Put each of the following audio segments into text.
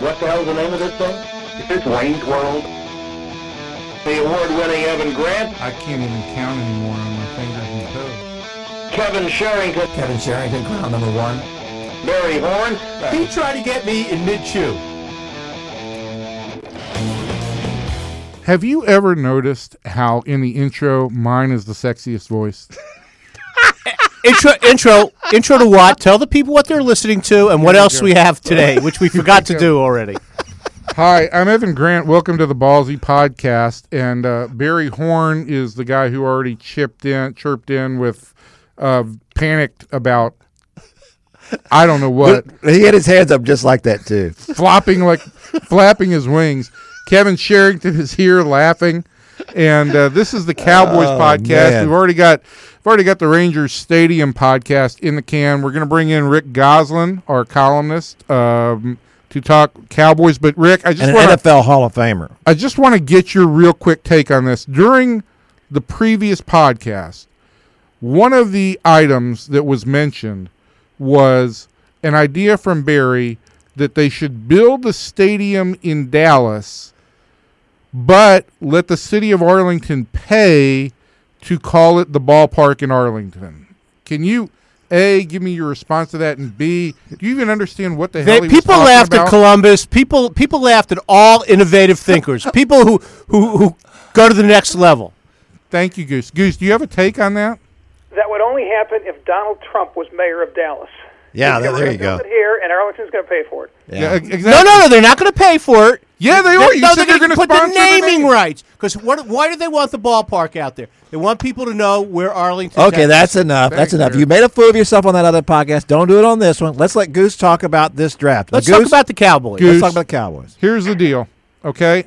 What the hell's the name of this thing? Is this Wayne's World? The award-winning Evan Grant, I can't even count anymore on my fingers and toes. Kevin Sherrington, Kevin Sherrington, crown number one. Barry Horn, He tried to get me in mid-chew. Have you ever noticed how in the intro mine is the sexiest voice? intro, intro, intro to what? Tell the people what they're listening to and what else we have today, which we forgot to do already. Hi, I'm Evan Grant. Welcome to the Ballsy Podcast. And uh, Barry Horn is the guy who already chipped in, chirped in with uh, panicked about I don't know what, He had his hands up just like that too. flopping like flapping his wings. Kevin Sherrington is here laughing, and uh, this is the Cowboys Oh, podcast. man. We've already got we've already got the Rangers Stadium podcast in the can. We're going to bring in Rick Gosselin, our columnist, um, to talk Cowboys. But Rick, I just an want NFL Hall of Famer. I just want to get your real quick take on this. During the previous podcast, one of the items that was mentioned was an idea from Barry that they should build the stadium in Dallas, but let the city of Arlington pay to call it the ballpark in Arlington. Can you a give me your response to that, and B, do you even understand what the hell he people talking laughed about? at Columbus. People people laughed at all innovative thinkers. people who, who who go to the next level. Thank you, Goose. Goose, do you have a take on that? That would only happen if Donald Trump was mayor of Dallas. Yeah, there, there you go. It here, and Arlington's going to pay for it. Yeah. e- exactly. No, no, no. They're not going to pay for it. Yeah, they are. You no, said they're they're going to put the sponsor the naming rights. Because what? Why do they want the ballpark out there? They want people to know where Arlington. Okay, that's enough. That's Thanks, enough. Eric. You made a fool of yourself on that other podcast. Don't do it on this one. Let's let Goose talk about this draft. Let's Goose, talk about the Cowboys. Goose. Let's talk about the Cowboys. Here's the deal, okay?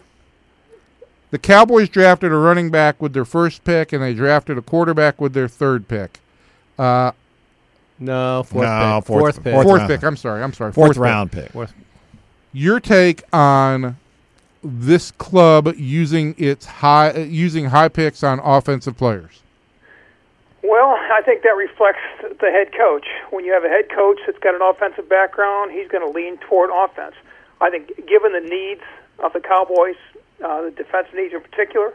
The Cowboys drafted a running back with their first pick, and they drafted a quarterback with their third pick. Uh, No, fourth No, pick. fourth- Fourth pick. fourth fourth pick. I'm sorry. I'm sorry. Fourth, pick. round pick. Your take on this club using its high uh, using high picks on offensive players? Well, I think that reflects the head coach. When you have a head coach that's got an offensive background, he's going to lean toward offense. I think, given the needs of the Cowboys, uh, the defense needs in particular,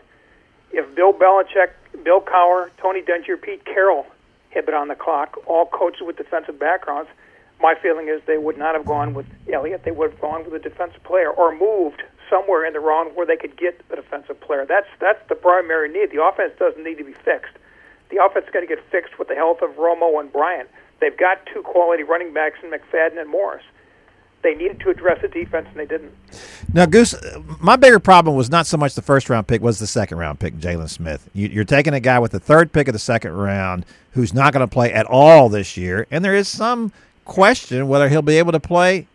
if Bill Belichick, Bill Cowher, Tony Dungy, or Pete Carroll had been on the clock, all coaches with defensive backgrounds, my feeling is they would not have gone with Elliott. They would have gone with a defensive player or moved somewhere in the round where they could get a defensive player. That's that's the primary need. The offense doesn't need to be fixed. The offense is going to get fixed with the health of Romo and Bryant. They've got two quality running backs in McFadden and Morris. They needed to address the defense, and they didn't. Now, Goose, my bigger problem was not so much the first round pick, was the second round pick, Jalen Smith. You, you're taking a guy with the third pick of the second round who's not going to play at all this year, and there is some question whether he'll be able to play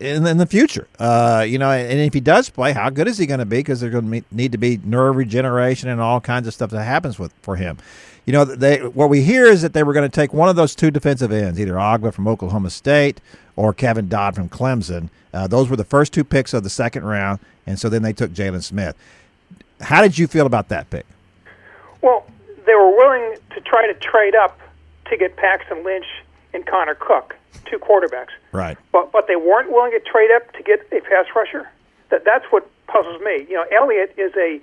in, in the future. Uh, you know, and if he does play, how good is he going to be? Because there's going to need to be nerve regeneration and all kinds of stuff that happens with for him. You know, they what we hear is that they were going to take one of those two defensive ends, either Ogbah from Oklahoma State or Kevin Dodd from Clemson. Uh, those were the first two picks of the second round, and so then they took Jalen Smith. How did you feel about that pick? Well, they were willing to try to trade up to get Paxton Lynch and Connor Cook, two quarterbacks. Right. But but they weren't willing to trade up to get a pass rusher. That that's what puzzles me. You know, Elliott is a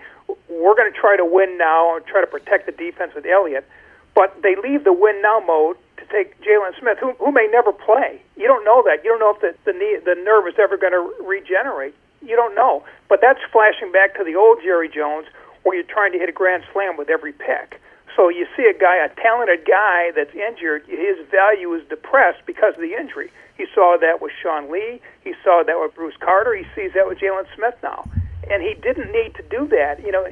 we're going to try to win now and try to protect the defense with Elliott, but they leave the win now mode to take Jalen Smith, who who may never play. You don't know that. You don't know if the the knee, the nerve is ever going to regenerate. You don't know. But that's flashing back to the old Jerry Jones, where you're trying to hit a grand slam with every pick. So you see a guy, a talented guy that's injured, his value is depressed because of the injury. He saw that with Sean Lee. He saw that with Bruce Carter. He sees that with Jalen Smith now. And he didn't need to do that. You know,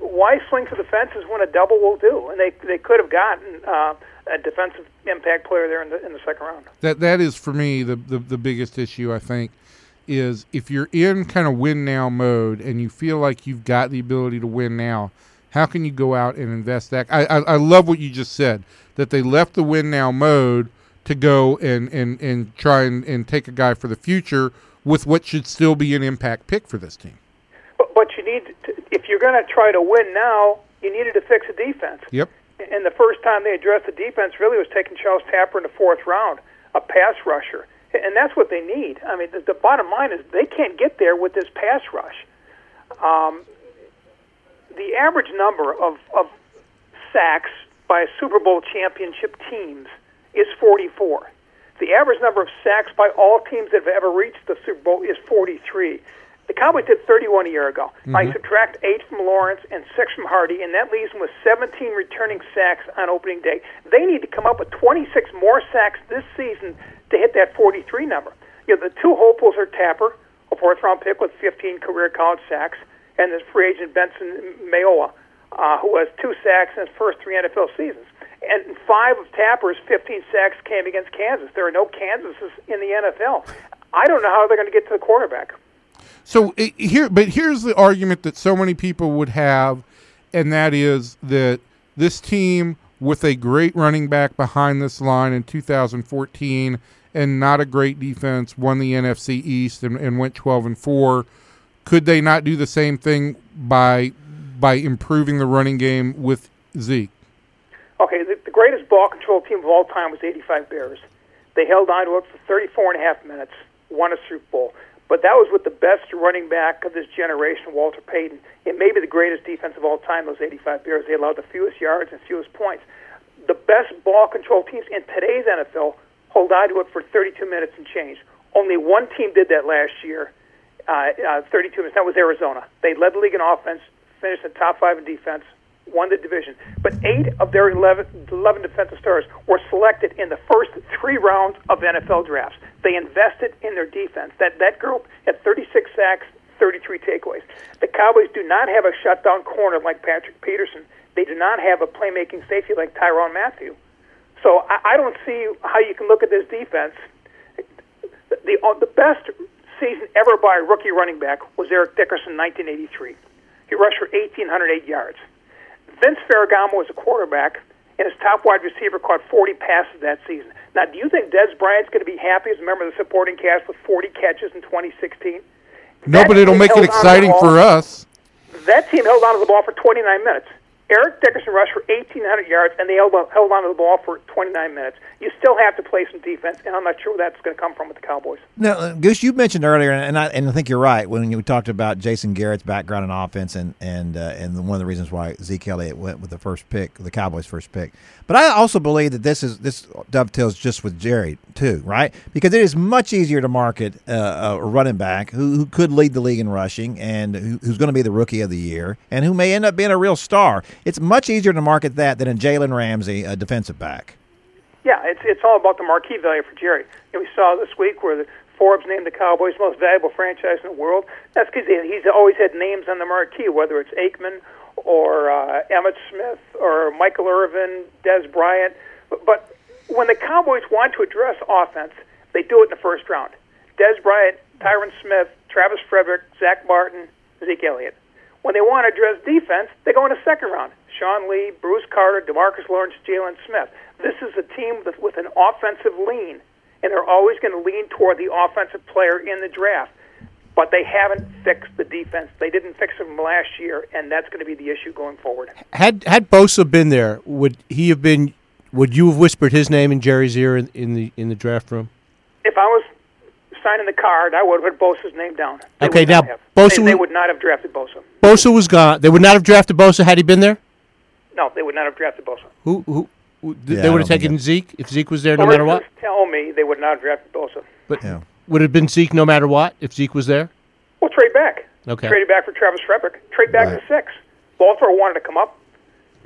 why swing for the fences when a double will do? And they they could have gotten uh, a defensive impact player there in the in the second round. That that is for me the, the the biggest issue. I think is if you're in kind of win now mode and you feel like you've got the ability to win now, how can you go out and invest that? I I, I love what you just said that they left the win now mode to go and and and try and, and take a guy for the future with what should still be an impact pick for this team. But but you need to, if you're going to try to win now, you needed to fix the defense. Yep. And the first time they addressed the defense really was taking Charles Tapper in the fourth round, a pass rusher. and that's what they need. I mean, the, the bottom line is they can't get there with this pass rush. Um, the average number of, of sacks by Super Bowl championship teams is 44. The average number of sacks by all teams that have ever reached the Super Bowl is 43. The Cowboys did 31 a year ago. I subtract eight from Lawrence and six from Hardy, and that leaves them with 17 returning sacks on opening day. They need to come up with 26 more sacks this season to hit that 43 number. You know, the two hopefuls are Tapper, a fourth round pick with 15 career college sacks, and this free agent Benson Mayowa, uh, who has two sacks in his first three NFL seasons. And five of Tapper's 15 sacks came against Kansas. There are no Kansases in the NFL. I don't know how they're going to get to the quarterback. So it, here, but here's the argument that so many people would have, and that is that this team with a great running back behind this line in 2014 and not a great defense won the NFC East and, and went 12 and four. Could they not do the same thing by by improving the running game with Zeke? Okay, greatest ball control team of all time was 85 Bears. They held on to it for 34 and a half minutes, won a Super Bowl. But that was with the best running back of this generation, Walter Payton. It may be the greatest defense of all time, those 85 Bears. They allowed the fewest yards and fewest points. The best ball control teams in today's NFL hold on to it for 32 minutes and change. Only one team did that last year, uh, uh, 32 minutes. That was Arizona. They led the league in offense, finished in the top five in defense, won the division. But eight of their 11, 11 defensive stars were selected in the first three rounds of NFL drafts. They invested in their defense. That that group had 36 sacks, 33 takeaways. The Cowboys do not have a shutdown corner like Patrick Peterson. They do not have a playmaking safety like Tyrann Mathieu. So I, I don't see how you can look at this defense. The the, uh, the best season ever by a rookie running back was Eric Dickerson, 1983. He rushed for 1,808 yards. Vince Ferragamo was a quarterback, and his top wide receiver caught 40 passes that season. Now, do you think Dez Bryant's going to be happy as a member of the supporting cast with 40 catches in 2016? No, That but it'll make it held on to the exciting for us. That team held on to the ball for 29 minutes. Eric Dickerson rushed for 1,800 yards, and they held on, held on to the ball for 29 minutes. You still have to play some defense, and I'm not sure where that's going to come from with the Cowboys. Now, uh, Goose, you mentioned earlier, and I, and I think you're right when you talked about Jason Garrett's background in offense, and and uh, and one of the reasons why Zeke Elliott went with the first pick, the Cowboys' first pick. But I also believe that this is this dovetails just with Jerry too, right? Because it is much easier to market uh, a running back who, who could lead the league in rushing and who, who's going to be the rookie of the year and who may end up being a real star. It's much easier to market that than a Jalen Ramsey, a defensive back. Yeah, it's it's all about the marquee value for Jerry. Know, we saw this week where the Forbes named the Cowboys most valuable franchise in the world. That's because he's always had names on the marquee, whether it's Aikman or uh, Emmitt Smith or Michael Irvin, Dez Bryant. But, but when the Cowboys want to address offense, they do it in the first round. Dez Bryant, Tyron Smith, Travis Frederick, Zack Martin, Zeke Elliott. When they want to address defense, they go in the second round. Sean Lee, Bruce Carter, Demarcus Lawrence, Jalen Smith. This is a team with, with an offensive lean, and they're always going to lean toward the offensive player in the draft. But they haven't fixed the defense. They didn't fix them last year, and that's going to be the issue going forward. Had had Bosa been there, would he have been? Would you have whispered his name in Jerry's ear in, in the in the draft room? If I signing the card, I would have put Bosa's name down. They Okay, now, not have. Bosa they, they would- would not have drafted Bosa. Bosa was gone. They would not have drafted Bosa had he been there. No, they would not have drafted Bosa. Who who? who Yeah, they would have don't taken that- Zeke if Zeke was there, no matter what. Tell me they would not have drafted Bosa. But Yeah. would it have been Zeke no matter what if Zeke was there? Well, trade back. Okay. Traded back for Travis Frederick. Trade back Right. to six. Baltimore wanted to come up.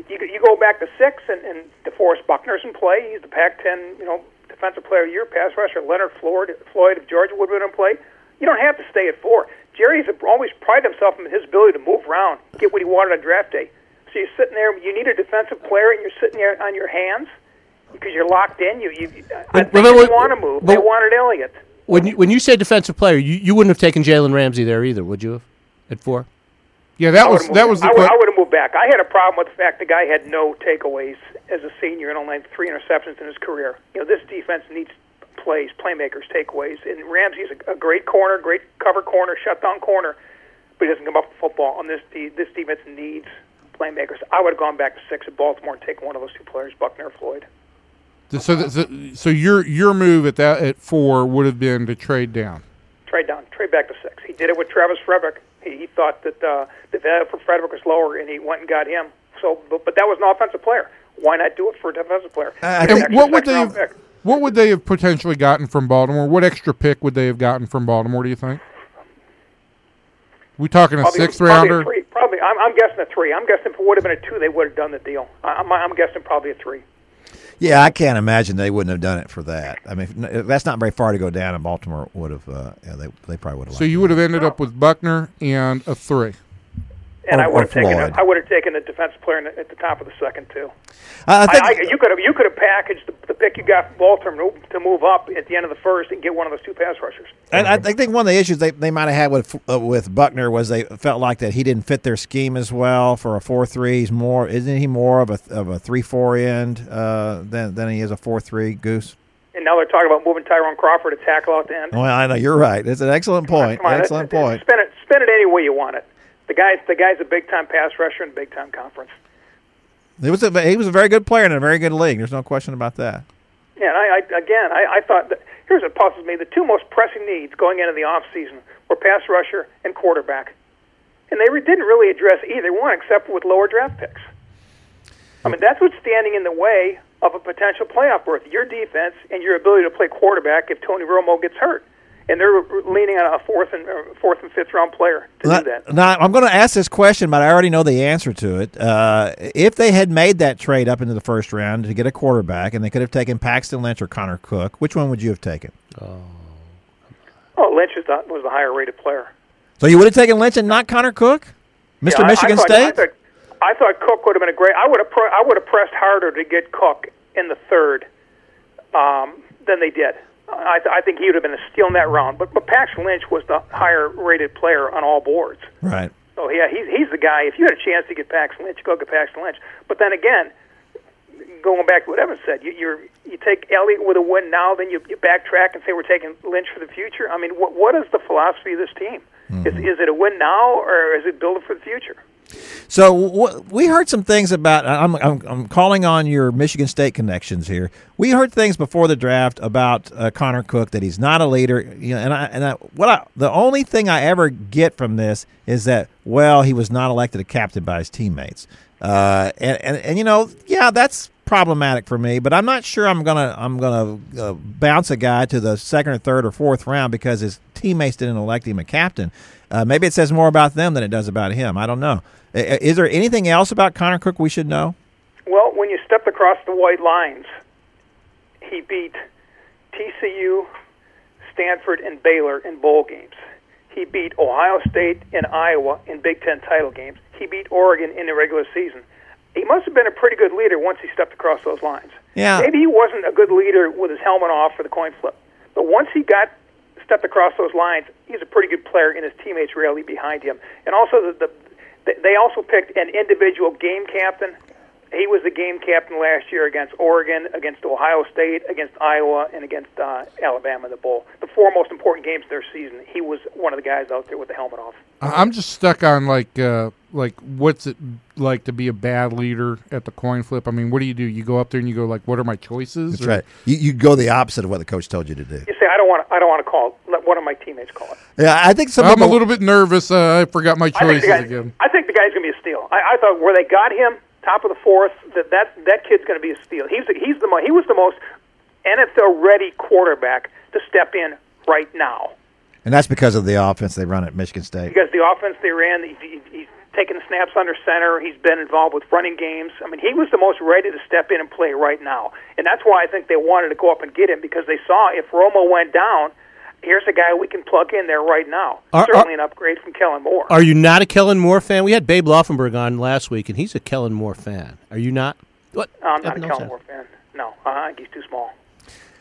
You, you go back to six, and, and DeForest Buckner's in play. He's the Pac-10, you know, defensive player of the year, pass rusher. Leonard Floyd, Floyd of Georgia would have been in play. You don't have to stay at four. Jerry's always prided himself on his ability to move around, get what he wanted on draft day. So you're sitting there. You need a defensive player, and you're sitting there on your hands because you're locked in. You, you, I But- think but- they want to move. They wanted Elliott. When you when you say defensive player, you, you wouldn't have taken Jalen Ramsey there either, would you have? At four. Yeah, that I was that was the I would, I would have moved back. I had a problem with the fact the guy had no takeaways as a senior and only had three interceptions in his career. You know, this defense needs plays, playmakers, takeaways, and Ramsey's a, a great corner, great cover corner, shutdown corner, but he doesn't come up with football. And this de- this defense needs playmakers. I would have gone back to six at Baltimore and taken one of those two players, Buckner or Floyd. So, th- so, so your your move at that at four would have been to trade down. Trade down, trade back to six. He did it with Travis Frederick. He, he thought that uh, the value for Frederick was lower, and he went and got him. So, but, but that was an offensive player. Why not do it for a defensive player? I Get And what would they have? pick. What would they have potentially gotten from Baltimore? What extra pick would they have gotten from Baltimore? Do you think? We talking a Probably, sixth probably rounder? A three. Probably, I'm, I'm guessing a three. I'm guessing if it would have been a two, they would have done the deal. I- I'm, I'm guessing probably a three. Yeah, I can't imagine they wouldn't have done it for that. I mean, if- that's not very far to go down, and Baltimore would have. Uh, yeah, they they probably would have. So you would have ended up with Buckner and a three. And Or- I would have taken. A, I would have taken a defensive player in the, at the top of the second too. I, I think. I, I, you could have you could have packaged the, the pick you got from Baltimore to move- up at the end of the first and get one of those two pass rushers. And I, I think one of the issues they, they might have had with uh, with Buckner was they felt like that he didn't fit their scheme as well for a four three. He's more isn't he more of a of a three four end uh, than than he is a four three goose. And now they're talking about moving Tyrone Crawford to tackle out the end. Well, I know you're right. It's an excellent point. Come on, excellent it- it- point. Spin it, spin it any way you want it. The guy's the guy's a big time pass rusher in a big time conference. He was a he was a very good player in a very good league. There's no question about that. Yeah, and I, I again, I, I thought that here's what puzzles me: the two most pressing needs going into the off season were pass rusher and quarterback, and they re- didn't really address either one except with lower draft picks. I mean, that's what's standing in the way of a potential playoff berth: your defense and your ability to play quarterback if Tony Romo gets hurt, and they're leaning on a fourth and uh, fourth and fifth round player to Now, do that. now, I'm going to ask this question, but I already know the answer to it. Uh, if they had made that trade up into the first round to get a quarterback, and they could have taken Paxton Lynch or Connor Cook, which one would you have taken? Oh, Lynch was the, was the higher rated player. So you would have taken Lynch and not Connor Cook, Mr. Yeah, I- Michigan I thought, State. I thought, I thought Cook would have been a great. I would have. Pre- I would have pressed harder to get Cook in the third um, than they did. I, th- I think he would have been a steal in that round. But but Paxton Lynch was the higher rated player on all boards. right. So yeah, he's he's the guy. If you had a chance to get Paxton Lynch, go get Paxton Lynch. But then again, going back to what Evan said, you you're, you take Elliott with a win now, then you, you backtrack and say we're taking Lynch for the future. I mean, what what is the philosophy of this team? Mm-hmm. Is is it a win now or is it building for the future? So we heard some things about. I'm, I'm, I'm calling on your Michigan State connections here. We heard things before the draft about uh, Connor Cook that he's not a leader. You know, and I and I, what I, the only thing I ever get from this is that well, he was not elected a captain by his teammates. Uh, and, and and you know, yeah, that's problematic for me. But I'm not sure I'm gonna I'm gonna uh, bounce a guy to the second or third or fourth round because his teammates didn't elect him a captain. Uh, maybe it says more about them than it does about him. I don't know. Is there anything else about Connor Cook we should know? Well, when you stepped across the white lines, he beat TCU, Stanford, and Baylor in bowl games. He beat Ohio State and Iowa in Big Ten title games. He beat Oregon in the regular season. He must have been a pretty good leader once he stepped across those lines. Yeah. Maybe he wasn't a good leader with his helmet off for the coin flip, but once he got stepped across those lines, he's a pretty good player, and his teammates rallied behind him. And also, the, the they also picked an individual game captain. He was the game captain last year against Oregon, against Ohio State, against Iowa, and against uh, Alabama in the bowl. The four most important games of their season. He was one of the guys out there with the helmet off. I- I'm just stuck on like uh, like what's it like to be a bad leader at the coin flip? I mean, what do you do? You go up there and you go like, what are my choices? That's Or- right. You, you go the opposite of what the coach told you to do. You say, I don't want. To, I don't want to call. it. Let one of my teammates call it. Yeah, I think some I'm a little bit nervous. Uh, I forgot my choices the guy, again. I think the guy's going to be a steal. I, I thought where they got him, top of the fourth, that that, that kid's going to be a steal. He's the, he's the he was the most NFL ready quarterback to step in right now and that's because of the offense they run at Michigan State. because the offense they ran, he, he, he's taking snaps under center. He's been involved with running games. I mean, he was the most ready to step in and play right now, and that's why I think they wanted to go up and get him because they saw if Romo went down. Here's a guy we can plug in there right now. Are- Certainly an upgrade from Kellen Moore. Are you not a Kellen Moore fan? We had Babe Laufenberg on last week, and he's a Kellen Moore fan. Are you not? What? No, I'm not Evan a Kellen. Moore fan. No, uh, I think he's too small.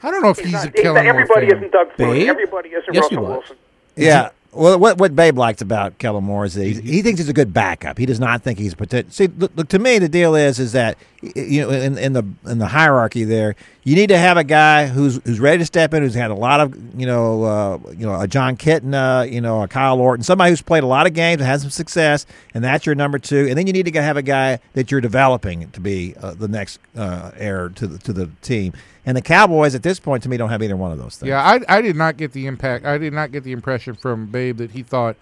I don't know if he's, not- a Kellen Moore everybody fan. isn't Doug Flutie. Everybody isn't Yes, he Russell was. Wilson. Yeah. Well, what what Babe likes about Kellen Moore is that he's, he thinks he's a good backup. He does not think he's potential. See, look, look, to me, the deal is is that you know, in, in the in the hierarchy there, you need to have a guy who's who's ready to step in, who's had a lot of you know, uh, you know, a Jon Kitna, uh, you know, a Kyle Orton, somebody who's played a lot of games and had some success, and that's your number two. And then you need to have a guy that you're developing to be uh, the next uh, heir to the to the team. And the Cowboys at this point, to me, don't have either one of those things. Yeah, I, I did not get the impact. I did not get the impression from Babe that he thought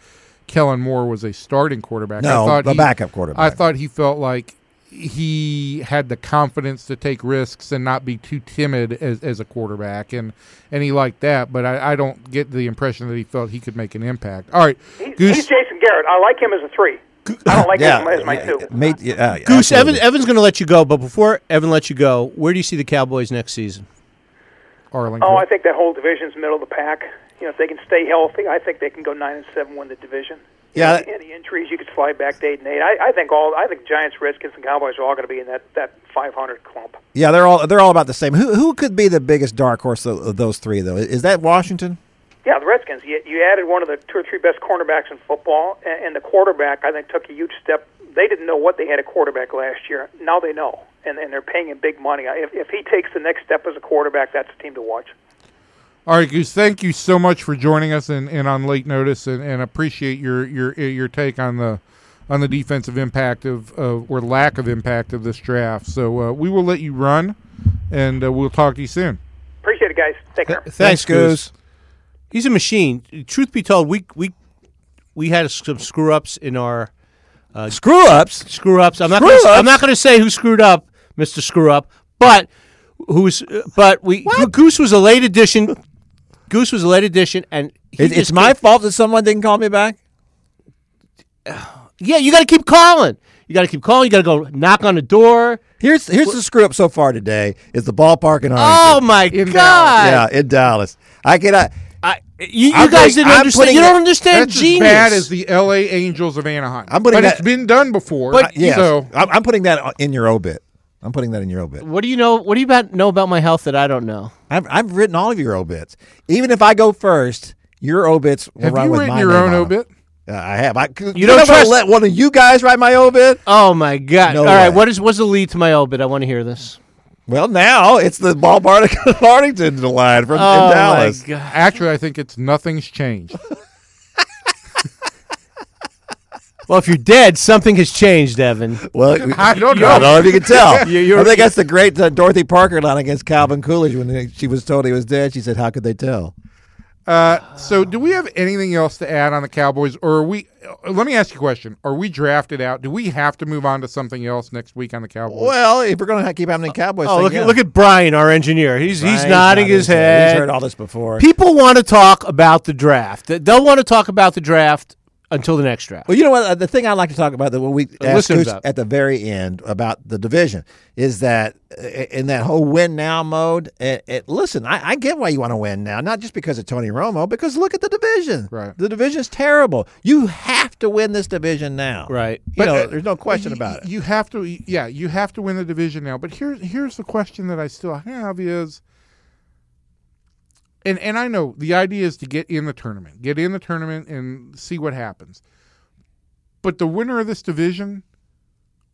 Kellen Moore was a starting quarterback. No, I thought the he- backup quarterback. I thought he felt like he had the confidence to take risks and not be too timid as, as a quarterback, and and he liked that. But I, I don't get the impression that he felt he could make an impact. All right, He's, Goose. he's Jason Garrett. I like him as a three. I don't like yeah, him as my two. Made, yeah, Goose, absolutely. Evan, Evan's going to let you go, but before Evan lets you go, where do you see the Cowboys next season? Arlington. Oh, I think that whole division's middle of the pack. You know, if they can stay healthy, I think they can go nine and seven, win the division. Yeah. know, any injuries, you could slide back to eight and eight. I, I think all. I think Giants, Redskins, and Cowboys are all going to be in that that 500 clump. Yeah, they're all they're all about the same. Who who could be the biggest dark horse of, of those three though? Is that Washington? Yeah, the Redskins. You, you added one of the two or three best cornerbacks in football, and, and the quarterback I think took a huge step. They didn't know what they had a quarterback last year. Now they know, and and they're paying him big money. If if he takes the next step as a quarterback, that's a team to watch. All right, Goose. Thank you so much for joining us and, and on late notice, and, and appreciate your your your take on the on the defensive impact of, of or lack of impact of this draft. So uh, we will let you run, and uh, we'll talk to you soon. Appreciate it, guys. Take care. Thanks, Goose. He's a machine. Truth be told, we we we had some screw ups in our Screw ups. screw ups. I'm not Screw gonna, I'm not going to say who screwed up, Mister Screw Up, but who's but we Goose was a late addition. Goose was a late addition, and It, it's just my kept- fault that someone didn't call me back. yeah. You got to keep calling. You got to keep calling. You got to go knock on the door. Here's here's the screw up so far today is the ballpark in Oh my In god! yeah, in Dallas. I cannot. I, you, you guys putting- didn't I'm understand. You don't understand That's genius. as bad as the L.A. Angels of Anaheim. I'm putting but that- it's been done before. But- Yes, so I'm, I'm putting that in your obit. I'm putting that in your obit. what do you know? What do you about know about my health that I don't know? I've, I've written all of your obits. Even if I go first, your obits will have run you with written my your name own on 'em. obit? Uh, I have. I, you don't don't ever trust- let one of you guys write my obit? Oh my god! No All right, way. what is what's the lead to my obit? I want to hear this. Well, now it's the ballpark Arlington line from oh in Dallas. my god! Actually, I think it's nothing's changed. Well, if you're dead, something has changed, Evan. Well, I don't I know. don't know if you can tell. You- you're- I think that's the great uh, Dorothy Parker line against Calvin Coolidge when she was told he was dead. She said, "How could they tell?" Uh, so, do we have anything else to add on the Cowboys, or are we? uh, Let me ask you a question: Are we drafted out? Do we have to move on to something else next week on the Cowboys? Well, if we're going to keep having a Cowboys, Oh, thing, look yeah. at look at Brian, our engineer. He's he's nodding his head. He's heard all this before. People want to talk about the draft. They'll want to talk about the draft until the next draft. Well, you know what? Uh, the thing I like to talk about that when we asked at the very end about the division is that uh, in that whole win now mode. It, it, listen, I, I get why you want to win now, not just because of Tony Romo, because look at the division. Right. The division's terrible. You have to win this division now. Right. You know, uh, there's no question you- about it. You have to, yeah, you have to win the division now. But here's here's the question that I still have is, and and I know the idea is to get in the tournament, get in the tournament, and see what happens. But the winner of this division,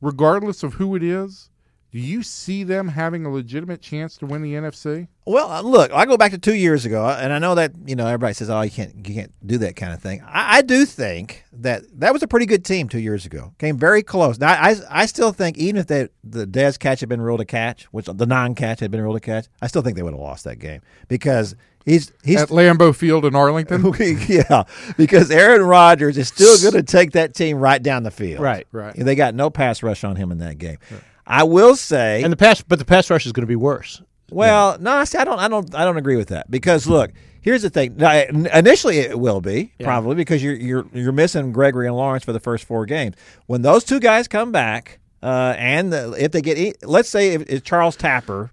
regardless of who it is, do you see them having a legitimate chance to win the NFC? Well, uh, look, I go back to two years ago, uh, and I know that you know everybody says, "Oh, you can't, you can't do that kind of thing." I, I do think that that was a pretty good team two years ago. Came very close. Now, I, I still think even if they, the Dez catch had been ruled a catch, which the non-catch had been ruled a catch, I still think they would have lost that game because he's he's At Lambeau Field in Arlington, yeah, because Aaron Rodgers is still going to take that team right down the field. Right. right? They got no pass rush on him in that game. I will say, And the pass, but the pass rush is going to be worse. well, no, see, I don't, I don't, I don't agree with that because look, here's the thing. Now, initially, it will be probably because you're you're you're missing Gregory and Lawrence for the first four games. When those two guys come back, uh, and the, if they get, e- let's say if, if Charles Tapper,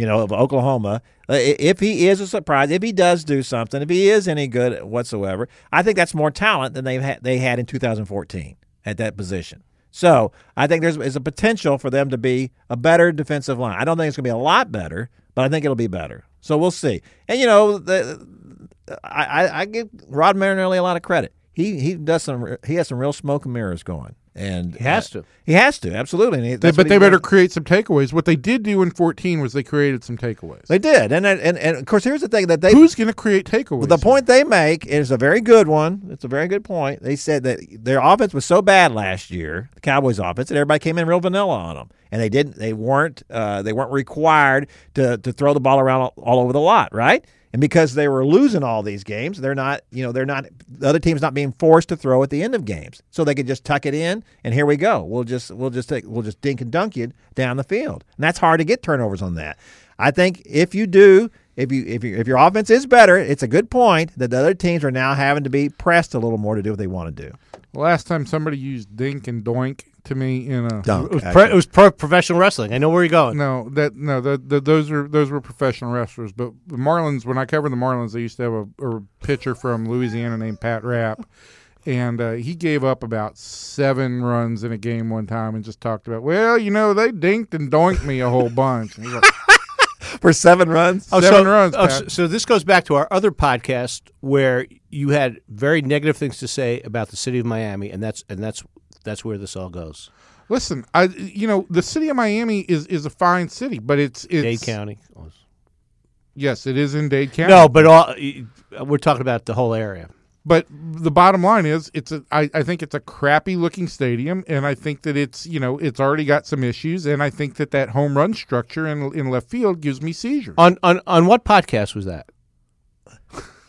you know, of Oklahoma, uh, if he is a surprise, if he does do something, if he is any good whatsoever, I think that's more talent than they've had, they had in 2014 at that position. So I think there's is a potential for them to be a better defensive line. I don't think it's going to be a lot better, but I think it'll be better. So we'll see. And you know, the, I, I, I give Rod Marinelli a lot of credit. He he does some he has some real smoke and mirrors going. And He has uh, to. He has to absolutely. And he, They, but they better doing. create some takeaways. What they did do in 14 was they created some takeaways. They did, and and and of course, here's the thing that they Who's going to create takeaways? the point they make is a very good one. It's a very good point. They said that their offense was so bad last year, the Cowboys' offense, that everybody came in real vanilla on them, and they didn't. They weren't. Uh, they weren't required to to throw the ball around all, all over the lot, right? And because they were losing all these games, they're not. You know, they're not. The other team's not being forced to throw at the end of games, so they could just tuck it in, and here we go. We'll just we'll just take we'll just dink and dunk you down the field, and that's hard to get turnovers on that. I think if you do, if you if you, if your offense is better, it's a good point that the other teams are now having to be pressed a little more to do what they want to do. Last time somebody used dink and doink to me in a Dunk. It was, pro, it was pro professional wrestling. I know where you're going. no that no the, the, those are those were professional wrestlers. But the Marlins, when I covered the Marlins, they used to have a, a pitcher from Louisiana named Pat Rapp, and uh, he gave up about seven runs in a game one time and just talked about, well, you know, they dinked and doinked me a whole bunch. And he's like, For seven runs, Seven runs, oh, Pat. so, so this goes back to our other podcast where you had very negative things to say about the city of Miami, and that's and that's that's where this all goes. Listen, I you know the city of Miami is is a fine city, but it's it's Dade County. Yes, it is in Dade County. No, but all we're talking about the whole area. But the bottom line is, it's a. I, I think it's a crappy looking stadium, and I think that it's you know it's already got some issues, and I think that that home run structure in in left field gives me seizures. On on on what podcast was that?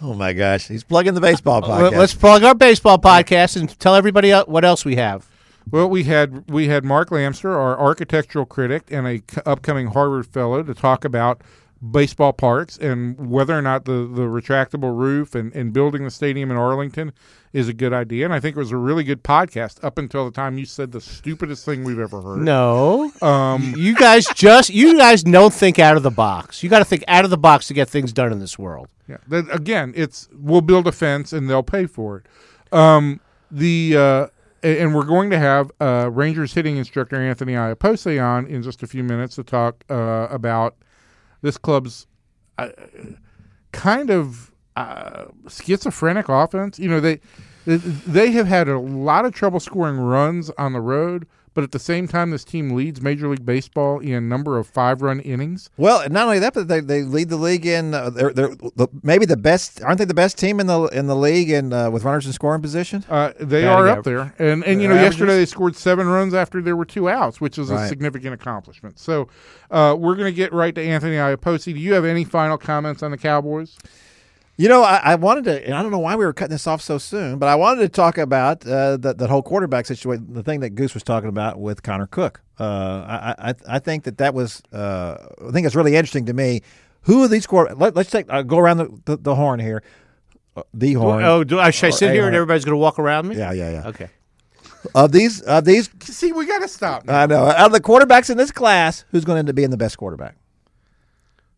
Oh my gosh, he's plugging the baseball uh, podcast. Let- Let's plug our baseball podcast and tell everybody el- what else we have. Well, we had we had Mark Lamster, our architectural critic, and a c- upcoming Harvard fellow to talk about baseball parks and whether or not the, the retractable roof and, and building the stadium in Arlington is a good idea. And I think it was a really good podcast up until the time you said the stupidest thing we've ever heard. No, Um, you guys just you guys don't think out of the box. You got to think out of the box to get things done in this world. Yeah. That, again, it's we'll build a fence and they'll pay for it. Um, the uh, and we're going to have uh, Rangers hitting instructor Anthony Iapoce on in just a few minutes to talk uh, about this club's uh, kind of uh, schizophrenic offense. You know they they- they have had a lot of trouble scoring runs on the road. But at the same time, this team leads Major League Baseball in number of five-run innings. Well, not only that, but they, they lead the league in. Uh, they're, they're the, maybe the best. Aren't they the best team in the in the league in uh, with runners in scoring position? Uh, they Batting are up average. there, and and you Their know averages? yesterday they scored seven runs after there were two outs, which is a Right. significant accomplishment. So uh, we're going to get right to Anthony Iapoce. Do you have any final comments on the Cowboys? You know, I, I wanted to, and I don't know why we were cutting this off so soon, but I wanted to talk about uh, that that whole quarterback situation, the thing that Goose was talking about with Connor Cook. Uh, I, I I think that that was, uh, I think it's really interesting to me. Who are these quarter? Let, us take uh, go around the, the, the horn here. Uh, the horn. Oh, do I should I sit a here and everybody's going to walk around me? Yeah, yeah, yeah. Okay. Of these, of these, See, we got to stop. now. I know. Out of the quarterbacks in this class, who's going to end up being the best quarterback?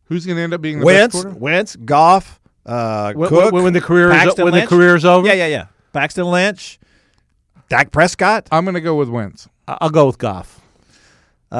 Who's going to end up being the Wentz, best quarterback? Wentz, Goff, uh, When, Cook. when, when the career is Paxton when the Lynch? career's over, Yeah, yeah, yeah. Paxton Lynch, Dak Prescott. I'm going to go with Wentz. I- I'll go with Goff. Uh,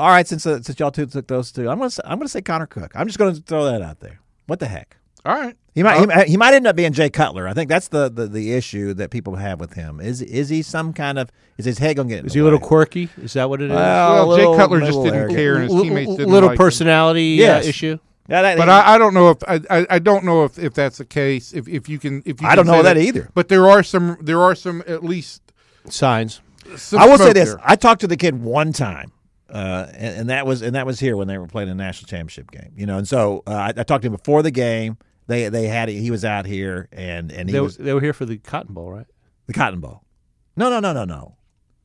all right, since uh, since y'all two took those two, I'm gonna say, I'm gonna say Connor Cook. I'm just gonna throw that out there. What the heck? All right. He might he, might- he might end up being Jay Cutler. I think that's the, the, the issue that people have with him. Is is he some kind of is his head gonna get? in Is the he a little quirky? Is that what it is? Well, Well, Jay Cutler just didn't arrogant. care, and his teammates didn't little like him. personality Yes. uh, issue. Yeah, that- But I, I don't know if I, I, I don't know if, if that's the case. If, if you can if you I can don't know say that either. But there are some there are some at least Signs. some I will say this: there. I talked to the kid one time, uh, and, and that was and that was here when they were playing a national championship game. You know, and so uh, I, I talked to him before the game. They they had he was out here, and and he They, was they were here for the Cotton Bowl, right? the Cotton Bowl. No, no, no, no, no.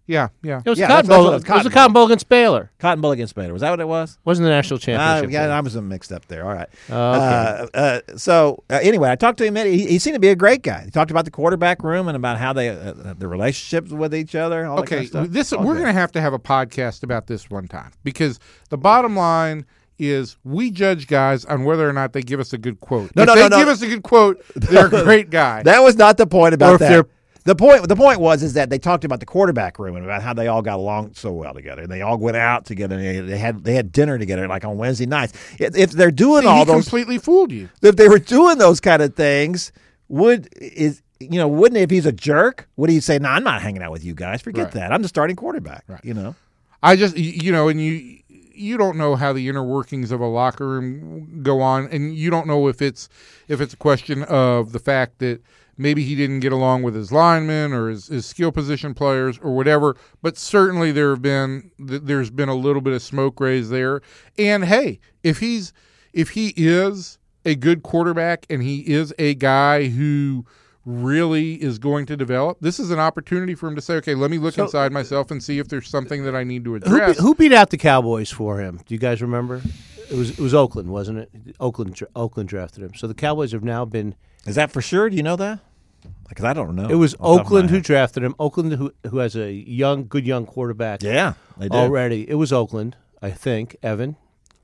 Yeah, yeah. It was Yeah, a Cotton that's- that's Bowl. what it It was, was, Cotton a Cotton Bowl against Baylor. Cotton Bowl against Baylor. Was that what it was? Wasn't the national Uh, championship? yeah, game. I was mixed up there. All right. Oh, okay. Uh, uh, so uh, anyway, I talked to him. He, he seemed to be a great guy. He talked about the quarterback room and about how they uh, the relationships with each other. All that Okay, kind of stuff. this All we're good. going to have to have a podcast about this one time because the bottom line is we judge guys on whether or not they give us a good quote. No, if no, they no, no. give us a good quote, they're a great guy. That was not the point Or about if that. they're- The point the point was is that they talked about the quarterback room and about how they all got along so well together. And they all went out together. And they, they had they had dinner together like on Wednesday nights. If, if they're doing See, all he those completely fooled you. if they were doing those kind of things, would is you know, wouldn't if he's a jerk, would he say, "No, I'm not hanging out with you guys. Forget Right. that. I'm the starting quarterback." You know. I just you know, and you you don't know how the inner workings of a locker room go on, and you don't know if it's if it's a question of the fact that maybe he didn't get along with his linemen or his, his skill position players or whatever. But certainly there have been th- there's been a little bit of smoke raised there. And hey, if he's if he is a good quarterback and he is a guy who really is going to develop, this is an opportunity for him to say, okay, let me look inside myself and see if there's something that I need to Who, address. be- who beat out the Cowboys for him? Do you guys remember? It was it was Oakland, wasn't it? Oakland Oakland drafted him. So the Cowboys have now been. Is that for sure? Do you know that? Because I don't know. It was off the top of my Oakland who drafted him. Oakland who who has a young, good young quarterback. Yeah, they did. already. It was Oakland, I think. Evan.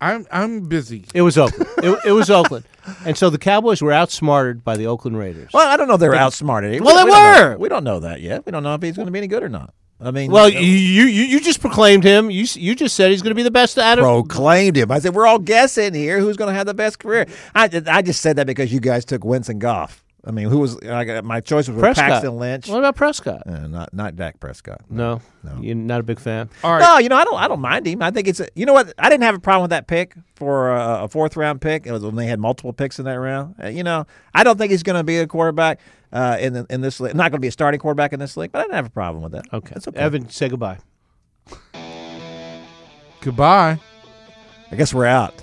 I'm I'm busy. It was Oakland. it, it was Oakland, and so the Cowboys were outsmarted by the Oakland Raiders. Well, I don't know. if They were outsmarted. Well, they we don't know. were. We don't know that yet. We don't know if he's going to be any good or not. I mean, Well, you, you you just proclaimed him. You you just said he's going to be the best out of. proclaimed him. I said we're all guessing here who's going to have the best career. I I just said that because you guys took Winston Goff. I mean, who was I got, my choice was Prescott. Paxton Lynch, What about Prescott? uh, not not Dak Prescott. No, you're not a big fan. All right. No, you know I don't. I don't mind him. I think it's. A, you know what? I didn't have a problem with that pick for a, a fourth round pick. It was when they had multiple picks in that round. Uh, you know, I don't think he's going to be a quarterback uh, in the, in this league. Not going to be a starting quarterback in this league. But I didn't have a problem with that. Okay. That's okay. Evan, say goodbye. Goodbye. I guess we're out.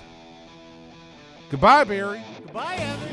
Goodbye, Barry. Goodbye, Evan.